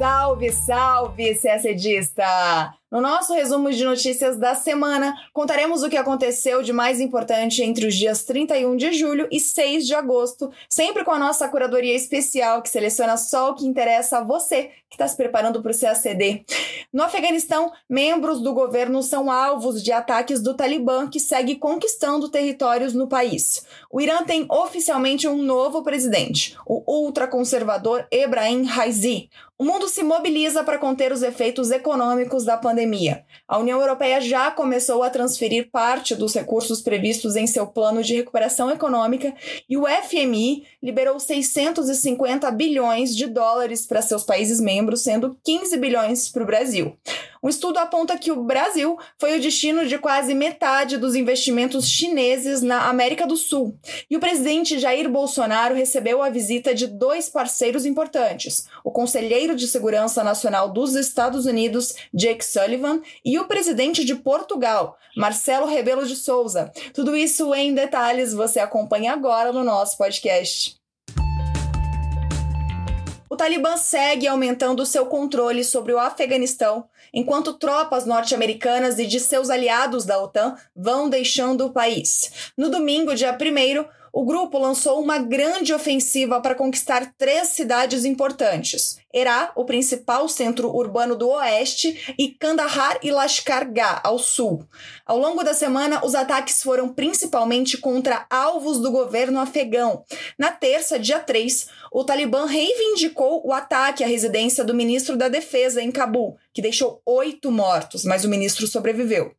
Salve, salve, CSDista! No nosso resumo de notícias da semana, contaremos o que aconteceu de mais importante entre os dias 31 de julho e 6 de agosto, sempre com a nossa curadoria especial que seleciona só o que interessa a você que está se preparando para o CACD. No Afeganistão, membros do governo são alvos de ataques do Talibã, que segue conquistando territórios no país. O Irã tem oficialmente um novo presidente, o ultraconservador Ebrahim Raisi. O mundo se mobiliza para conter os efeitos econômicos da pandemia. A União Europeia já começou a transferir parte dos recursos previstos em seu plano de recuperação econômica e o FMI liberou 650 bilhões de dólares para seus países membros, sendo 15 bilhões para o Brasil. Um estudo aponta que o Brasil foi o destino de quase metade dos investimentos chineses na América do Sul. E o presidente Jair Bolsonaro recebeu a visita de dois parceiros importantes: o conselheiro de Segurança Nacional dos Estados Unidos, Jake Sullivan, e o presidente de Portugal, Marcelo Rebelo de Souza. Tudo isso em detalhes você acompanha agora no nosso podcast. O Talibã segue aumentando seu controle sobre o Afeganistão, enquanto tropas norte-americanas e de seus aliados da OTAN vão deixando o país. No domingo, dia 1, o grupo lançou uma grande ofensiva para conquistar três cidades importantes: Herá, o principal centro urbano do oeste, e Kandahar e Lashkar Gah, ao sul. Ao longo da semana, os ataques foram principalmente contra alvos do governo afegão. Na terça, dia 3, o Talibã reivindicou o ataque à residência do ministro da Defesa em Cabul, que deixou oito mortos, mas o ministro sobreviveu.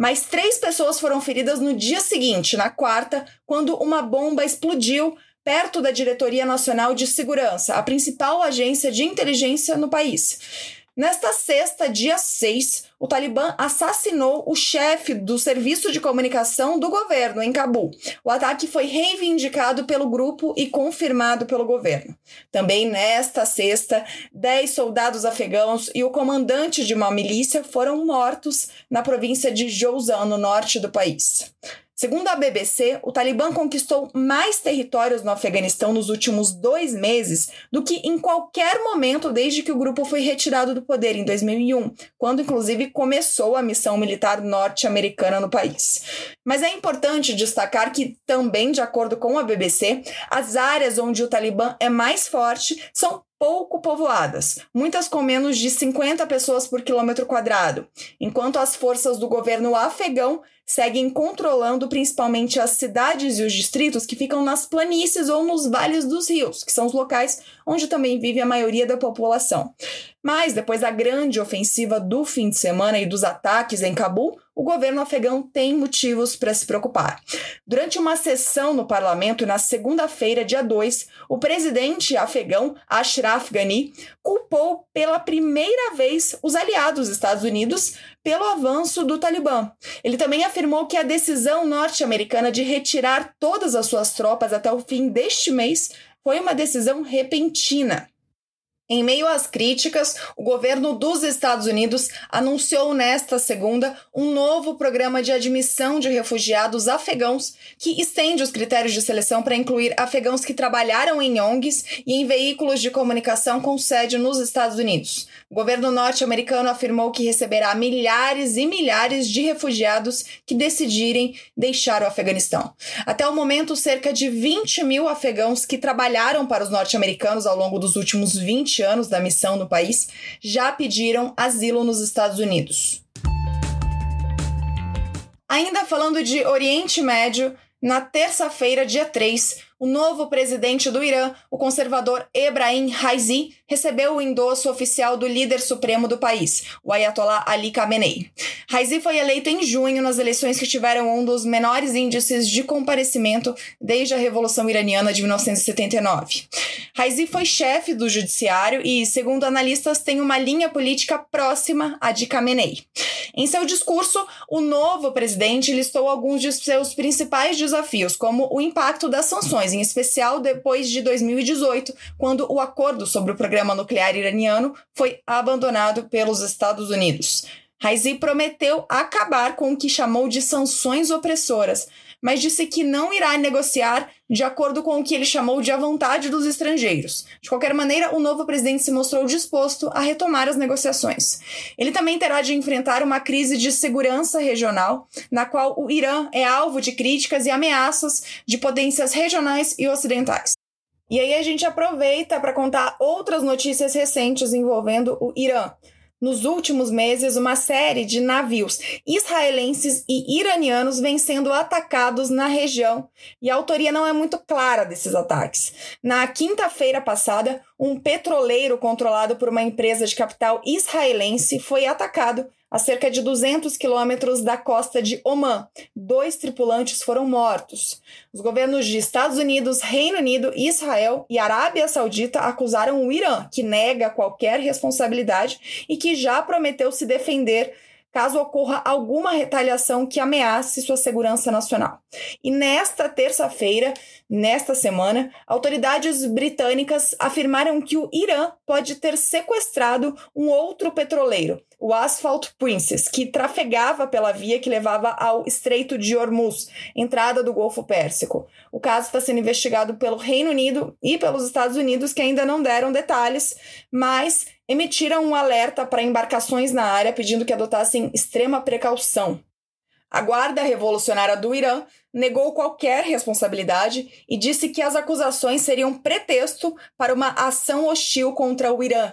Mais três pessoas foram feridas no dia seguinte, na quarta, quando uma bomba explodiu perto da Diretoria Nacional de Segurança, a principal agência de inteligência no país. Nesta sexta, dia 6, o Talibã assassinou o chefe do serviço de comunicação do governo em Cabul. O ataque foi reivindicado pelo grupo e confirmado pelo governo. Também nesta sexta, 10 soldados afegãos e o comandante de uma milícia foram mortos na província de Jouzan, no norte do país. Segundo a BBC, o Talibã conquistou mais territórios no Afeganistão nos últimos dois meses do que em qualquer momento desde que o grupo foi retirado do poder em 2001, quando inclusive começou a missão militar norte-americana no país. Mas é importante destacar que, também de acordo com a BBC, as áreas onde o Talibã é mais forte são pouco povoadas, muitas com menos de 50 pessoas por quilômetro quadrado, enquanto as forças do governo afegão seguem controlando principalmente as cidades e os distritos que ficam nas planícies ou nos vales dos rios, que são os locais onde também vive a maioria da população. Mas, depois da grande ofensiva do fim de semana e dos ataques em Cabul, o governo afegão tem motivos para se preocupar. Durante uma sessão no parlamento na segunda-feira, dia 2, o presidente afegão Ashraf Ghani culpou pela primeira vez os aliados dos Estados Unidos pelo avanço do Talibã. Ele também afirmou que a decisão norte-americana de retirar todas as suas tropas até o fim deste mês foi uma decisão repentina. Em meio às críticas, o governo dos Estados Unidos anunciou nesta segunda um novo programa de admissão de refugiados afegãos que estende os critérios de seleção para incluir afegãos que trabalharam em ONGs e em veículos de comunicação com sede nos Estados Unidos. O governo norte-americano afirmou que receberá milhares e milhares de refugiados que decidirem deixar o Afeganistão. Até o momento, cerca de 20 mil afegãos que trabalharam para os norte-americanos ao longo dos últimos 20 anos da missão no país já pediram asilo nos Estados Unidos. Ainda falando de Oriente Médio, na terça-feira, dia 3, o novo presidente do Irã, o conservador Ebrahim Raisi, recebeu o endosso oficial do líder supremo do país, o Ayatollah Ali Khamenei. Raisi foi eleito em junho nas eleições que tiveram um dos menores índices de comparecimento desde a Revolução Iraniana de 1979. Raisi foi chefe do judiciário e, segundo analistas, tem uma linha política próxima à de Khamenei. Em seu discurso, o novo presidente listou alguns de seus principais desafios, como o impacto das sanções em especial depois de 2018, quando o acordo sobre o programa nuclear iraniano foi abandonado pelos Estados Unidos. Raisi prometeu acabar com o que chamou de sanções opressoras, mas disse que não irá negociar de acordo com o que ele chamou de a vontade dos estrangeiros. De qualquer maneira, o novo presidente se mostrou disposto a retomar as negociações. Ele também terá de enfrentar uma crise de segurança regional, na qual o Irã é alvo de críticas e ameaças de potências regionais e ocidentais. E aí a gente aproveita para contar outras notícias recentes envolvendo o Irã nos últimos meses, uma série de navios israelenses e iranianos vem sendo atacados na região e a autoria não é muito clara desses ataques. Na quinta-feira passada, um petroleiro controlado por uma empresa de capital israelense foi atacado a cerca de 200 quilômetros da costa de Oman. Dois tripulantes foram mortos. Os governos de Estados Unidos, Reino Unido, Israel e Arábia Saudita acusaram o Irã, que nega qualquer responsabilidade e que já prometeu se defender caso ocorra alguma retaliação que ameace sua segurança nacional. E nesta terça-feira, nesta semana, autoridades britânicas afirmaram que o Irã pode ter sequestrado um outro petroleiro, o Asphalt Princess, que trafegava pela via que levava ao Estreito de Hormuz, entrada do Golfo Pérsico. O caso está sendo investigado pelo Reino Unido e pelos Estados Unidos, que ainda não deram detalhes, mas emitiram um alerta para embarcações na área pedindo que adotassem extrema precaução. A Guarda Revolucionária do Irã negou qualquer responsabilidade e disse que as acusações seriam pretexto para uma ação hostil contra o Irã.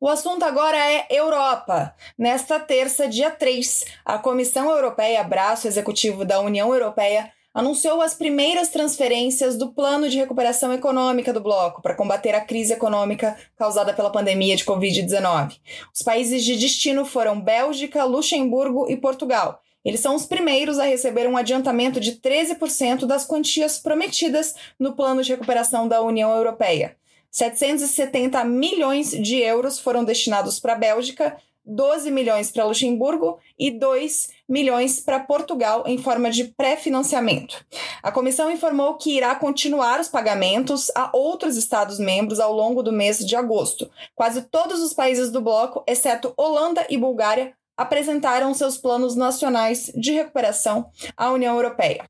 O assunto agora é Europa. Nesta terça, dia 3, a Comissão Europeia, braço executivo da União Europeia, anunciou as primeiras transferências do Plano de Recuperação Econômica do bloco para combater a crise econômica causada pela pandemia de Covid-19. Os países de destino foram Bélgica, Luxemburgo e Portugal. Eles são os primeiros a receber um adiantamento de 13% das quantias prometidas no Plano de Recuperação da União Europeia. 770 milhões de euros foram destinados para a Bélgica, 12 milhões para Luxemburgo e 2 milhões para Portugal em forma de pré-financiamento. A comissão informou que irá continuar os pagamentos a outros Estados-membros ao longo do mês de agosto. Quase todos os países do bloco, exceto Holanda e Bulgária, apresentaram seus planos nacionais de recuperação à União Europeia.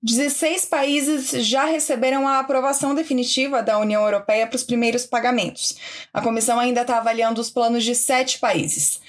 16 países já receberam a aprovação definitiva da União Europeia para os primeiros pagamentos. A comissão ainda está avaliando os planos de sete países.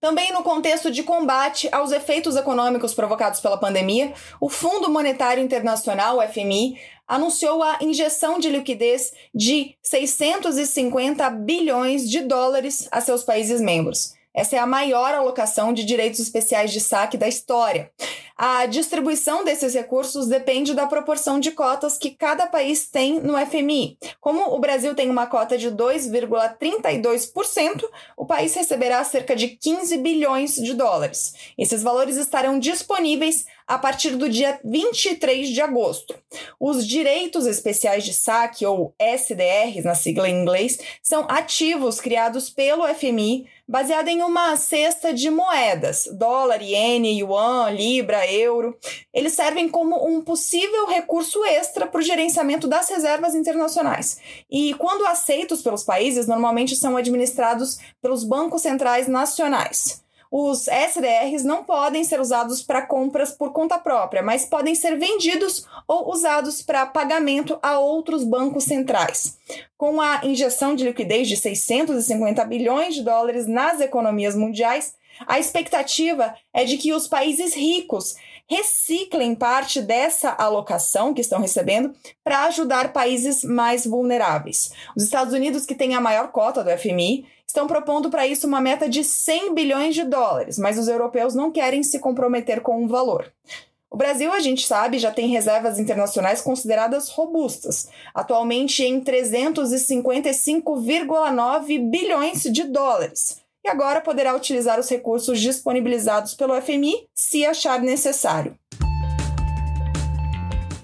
Também no contexto de combate aos efeitos econômicos provocados pela pandemia, o Fundo Monetário Internacional, FMI, anunciou a injeção de liquidez de 650 bilhões de dólares a seus países membros. Essa é a maior alocação de direitos especiais de saque da história. A distribuição desses recursos depende da proporção de cotas que cada país tem no FMI. Como o Brasil tem uma cota de 2,32%, o país receberá cerca de 15 bilhões de dólares. Esses valores estarão disponíveis a partir do dia 23 de agosto. Os direitos especiais de saque, ou SDRs na sigla em inglês, são ativos criados pelo FMI baseado em uma cesta de moedas, dólar, iene, yuan, libra, euro. Eles servem como um possível recurso extra para o gerenciamento das reservas internacionais. E quando aceitos pelos países, normalmente são administrados pelos bancos centrais nacionais os SDRs não podem ser usados para compras por conta própria, mas podem ser vendidos ou usados para pagamento a outros bancos centrais. Com a injeção de liquidez de 650 bilhões de dólares nas economias mundiais, a expectativa é de que os países ricos reciclem parte dessa alocação que estão recebendo para ajudar países mais vulneráveis. Os Estados Unidos, que têm a maior cota do FMI, estão propondo para isso uma meta de 100 bilhões de dólares, mas os europeus não querem se comprometer com um valor. O Brasil, a gente sabe, já tem reservas internacionais consideradas robustas, atualmente em 355,9 bilhões de dólares. E agora poderá utilizar os recursos disponibilizados pelo FMI se achar necessário.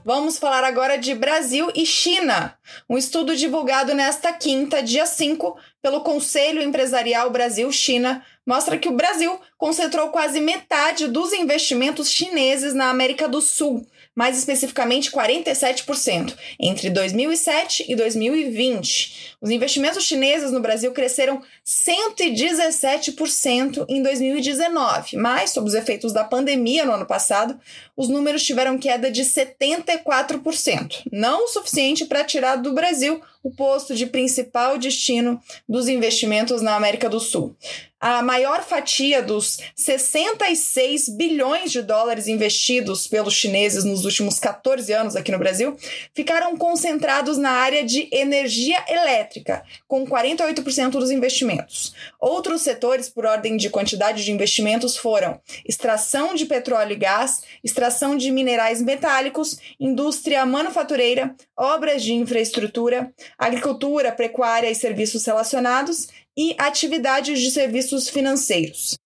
Vamos falar agora de Brasil e China. Um estudo divulgado nesta quinta, dia 5, pelo Conselho Empresarial Brasil-China mostra que o Brasil concentrou quase metade dos investimentos chineses na América do Sul, mais especificamente 47%, entre 2007 e 2020. Os investimentos chineses no Brasil cresceram 117% em 2019, mas, sob os efeitos da pandemia no ano passado, os números tiveram queda de 74%, não o suficiente para tirar do Brasil o posto de principal destino dos investimentos na América do Sul. A maior fatia dos 66 bilhões de dólares investidos pelos chineses nos últimos 14 anos aqui no Brasil ficaram concentrados na área de energia elétrica, com 48% dos investimentos. Outros setores, por ordem de quantidade de investimentos, foram extração de petróleo e gás, extração de minerais metálicos, indústria manufatureira, obras de infraestrutura, agricultura, pecuária e serviços relacionados e atividades de serviços financeiros.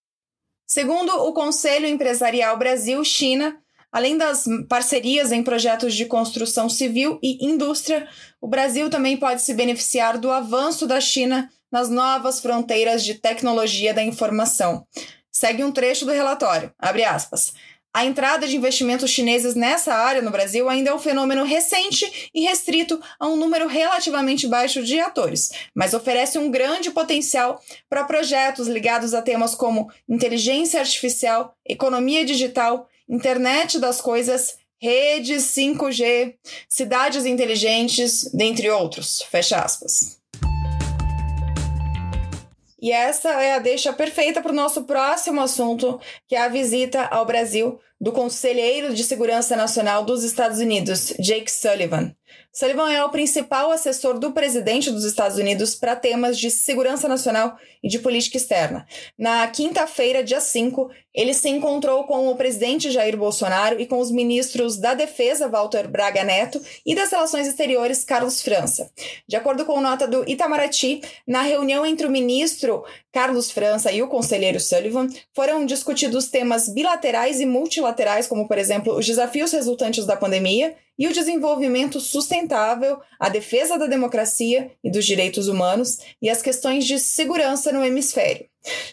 Segundo o Conselho Empresarial Brasil-China, além das parcerias em projetos de construção civil e indústria, o Brasil também pode se beneficiar do avanço da China nas novas fronteiras de tecnologia da informação. Segue um trecho do relatório, abre aspas. A entrada de investimentos chineses nessa área no Brasil ainda é um fenômeno recente e restrito a um número relativamente baixo de atores, mas oferece um grande potencial para projetos ligados a temas como inteligência artificial, economia digital, internet das coisas, redes 5G, cidades inteligentes, dentre outros. Fecha aspas. E essa é a deixa perfeita para o nosso próximo assunto, que é a visita ao Brasil do Conselheiro de Segurança Nacional dos Estados Unidos, Jake Sullivan. Sullivan é o principal assessor do presidente dos Estados Unidos para temas de segurança nacional e de política externa. Na quinta-feira, dia 5, ele se encontrou com o presidente Jair Bolsonaro e com os ministros da Defesa, Walter Braga Neto, e das Relações Exteriores, Carlos França. De acordo com nota do Itamaraty, na reunião entre o ministro Carlos França e o conselheiro Sullivan, foram discutidos temas bilaterais e multilaterais, como, por exemplo, os desafios resultantes da pandemia e o desenvolvimento sustentável, a defesa da democracia e dos direitos humanos e as questões de segurança no hemisfério.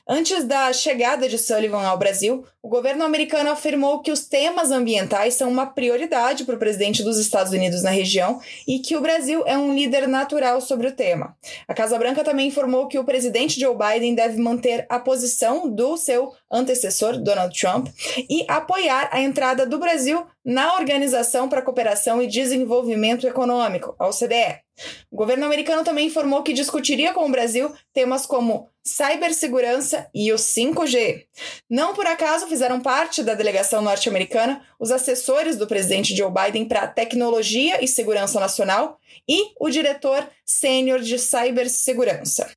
Antes da chegada de Sullivan ao Brasil, o governo americano afirmou que os temas ambientais são uma prioridade para o presidente dos Estados Unidos na região e que o Brasil é um líder natural sobre o tema. A Casa Branca também informou que o presidente Joe Biden deve manter a posição do seu antecessor, Donald Trump, e apoiar a entrada do Brasil na Organização para a Cooperação e Desenvolvimento Econômico, a OCDE. O governo americano também informou que discutiria com o Brasil temas como cibersegurança e o 5G. Não por acaso fizeram parte da delegação norte-americana os assessores do presidente Joe Biden para tecnologia e segurança nacional e o diretor sênior de cibersegurança.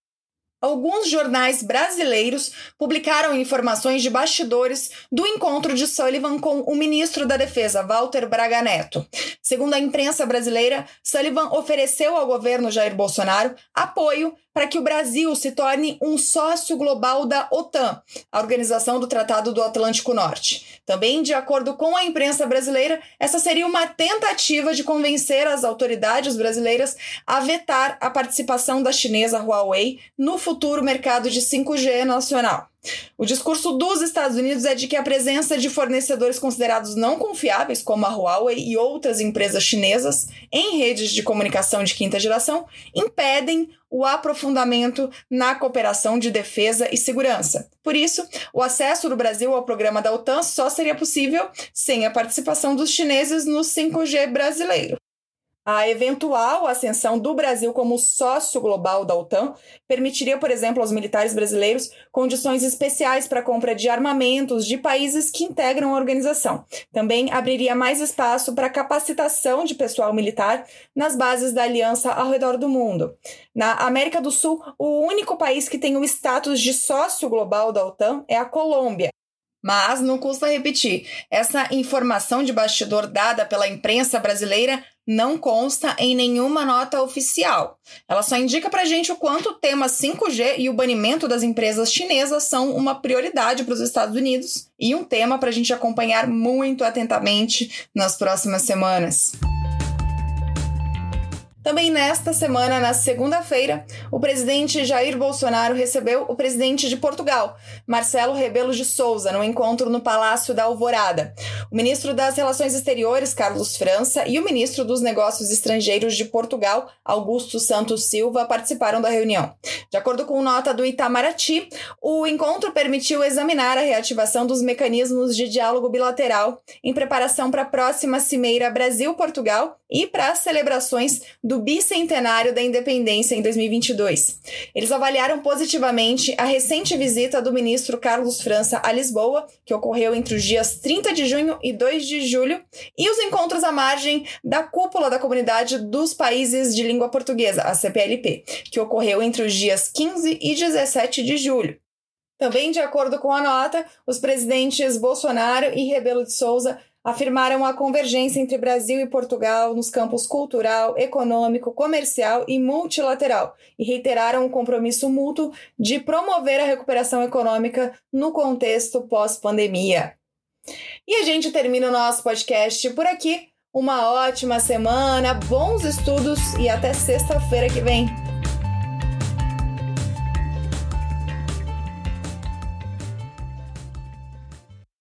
Alguns jornais brasileiros publicaram informações de bastidores do encontro de Sullivan com o ministro da Defesa, Walter Braga Neto. Segundo a imprensa brasileira, Sullivan ofereceu ao governo Jair Bolsonaro apoio para que o Brasil se torne um sócio global da OTAN, a Organização do Tratado do Atlântico Norte. Também, de acordo com a imprensa brasileira, essa seria uma tentativa de convencer as autoridades brasileiras a vetar a participação da chinesa Huawei no futuro mercado de 5G nacional. O discurso dos Estados Unidos é de que a presença de fornecedores considerados não confiáveis, como a Huawei e outras empresas chinesas, em redes de comunicação de quinta geração, impedem o aprofundamento na cooperação de defesa e segurança. Por isso, o acesso do Brasil ao programa da OTAN só seria possível sem a participação dos chineses no 5G brasileiro. A eventual ascensão do Brasil como sócio global da OTAN permitiria, por exemplo, aos militares brasileiros condições especiais para a compra de armamentos de países que integram a organização. Também abriria mais espaço para capacitação de pessoal militar nas bases da aliança ao redor do mundo. Na América do Sul, o único país que tem o status de sócio global da OTAN é a Colômbia. Mas não custa repetir, essa informação de bastidor dada pela imprensa brasileira não consta em nenhuma nota oficial. Ela só indica para gente o quanto o tema 5G e o banimento das empresas chinesas são uma prioridade para os Estados Unidos e um tema para a gente acompanhar muito atentamente nas próximas semanas. Também nesta semana, na segunda-feira, o presidente Jair Bolsonaro recebeu o presidente de Portugal, Marcelo Rebelo de Souza, no encontro no Palácio da Alvorada. O ministro das Relações Exteriores, Carlos França, e o ministro dos Negócios Estrangeiros de Portugal, Augusto Santos Silva, participaram da reunião. De acordo com nota do Itamaraty, o encontro permitiu examinar a reativação dos mecanismos de diálogo bilateral em preparação para a próxima Cimeira Brasil-Portugal e para as celebrações do bicentenário da independência em 2022. Eles avaliaram positivamente a recente visita do ministro Carlos França a Lisboa, que ocorreu entre os dias 30 de junho e 2 de julho, e os encontros à margem da cúpula da Comunidade dos Países de Língua Portuguesa, a CPLP, que ocorreu entre os dias 15 e 17 de julho. Também, de acordo com a nota, os presidentes Bolsonaro e Rebelo de Souza afirmaram a convergência entre Brasil e Portugal nos campos cultural, econômico, comercial e multilateral e reiteraram o compromisso mútuo de promover a recuperação econômica no contexto pós-pandemia. E a gente termina o nosso podcast por aqui. Uma ótima semana, bons estudos e até sexta-feira que vem.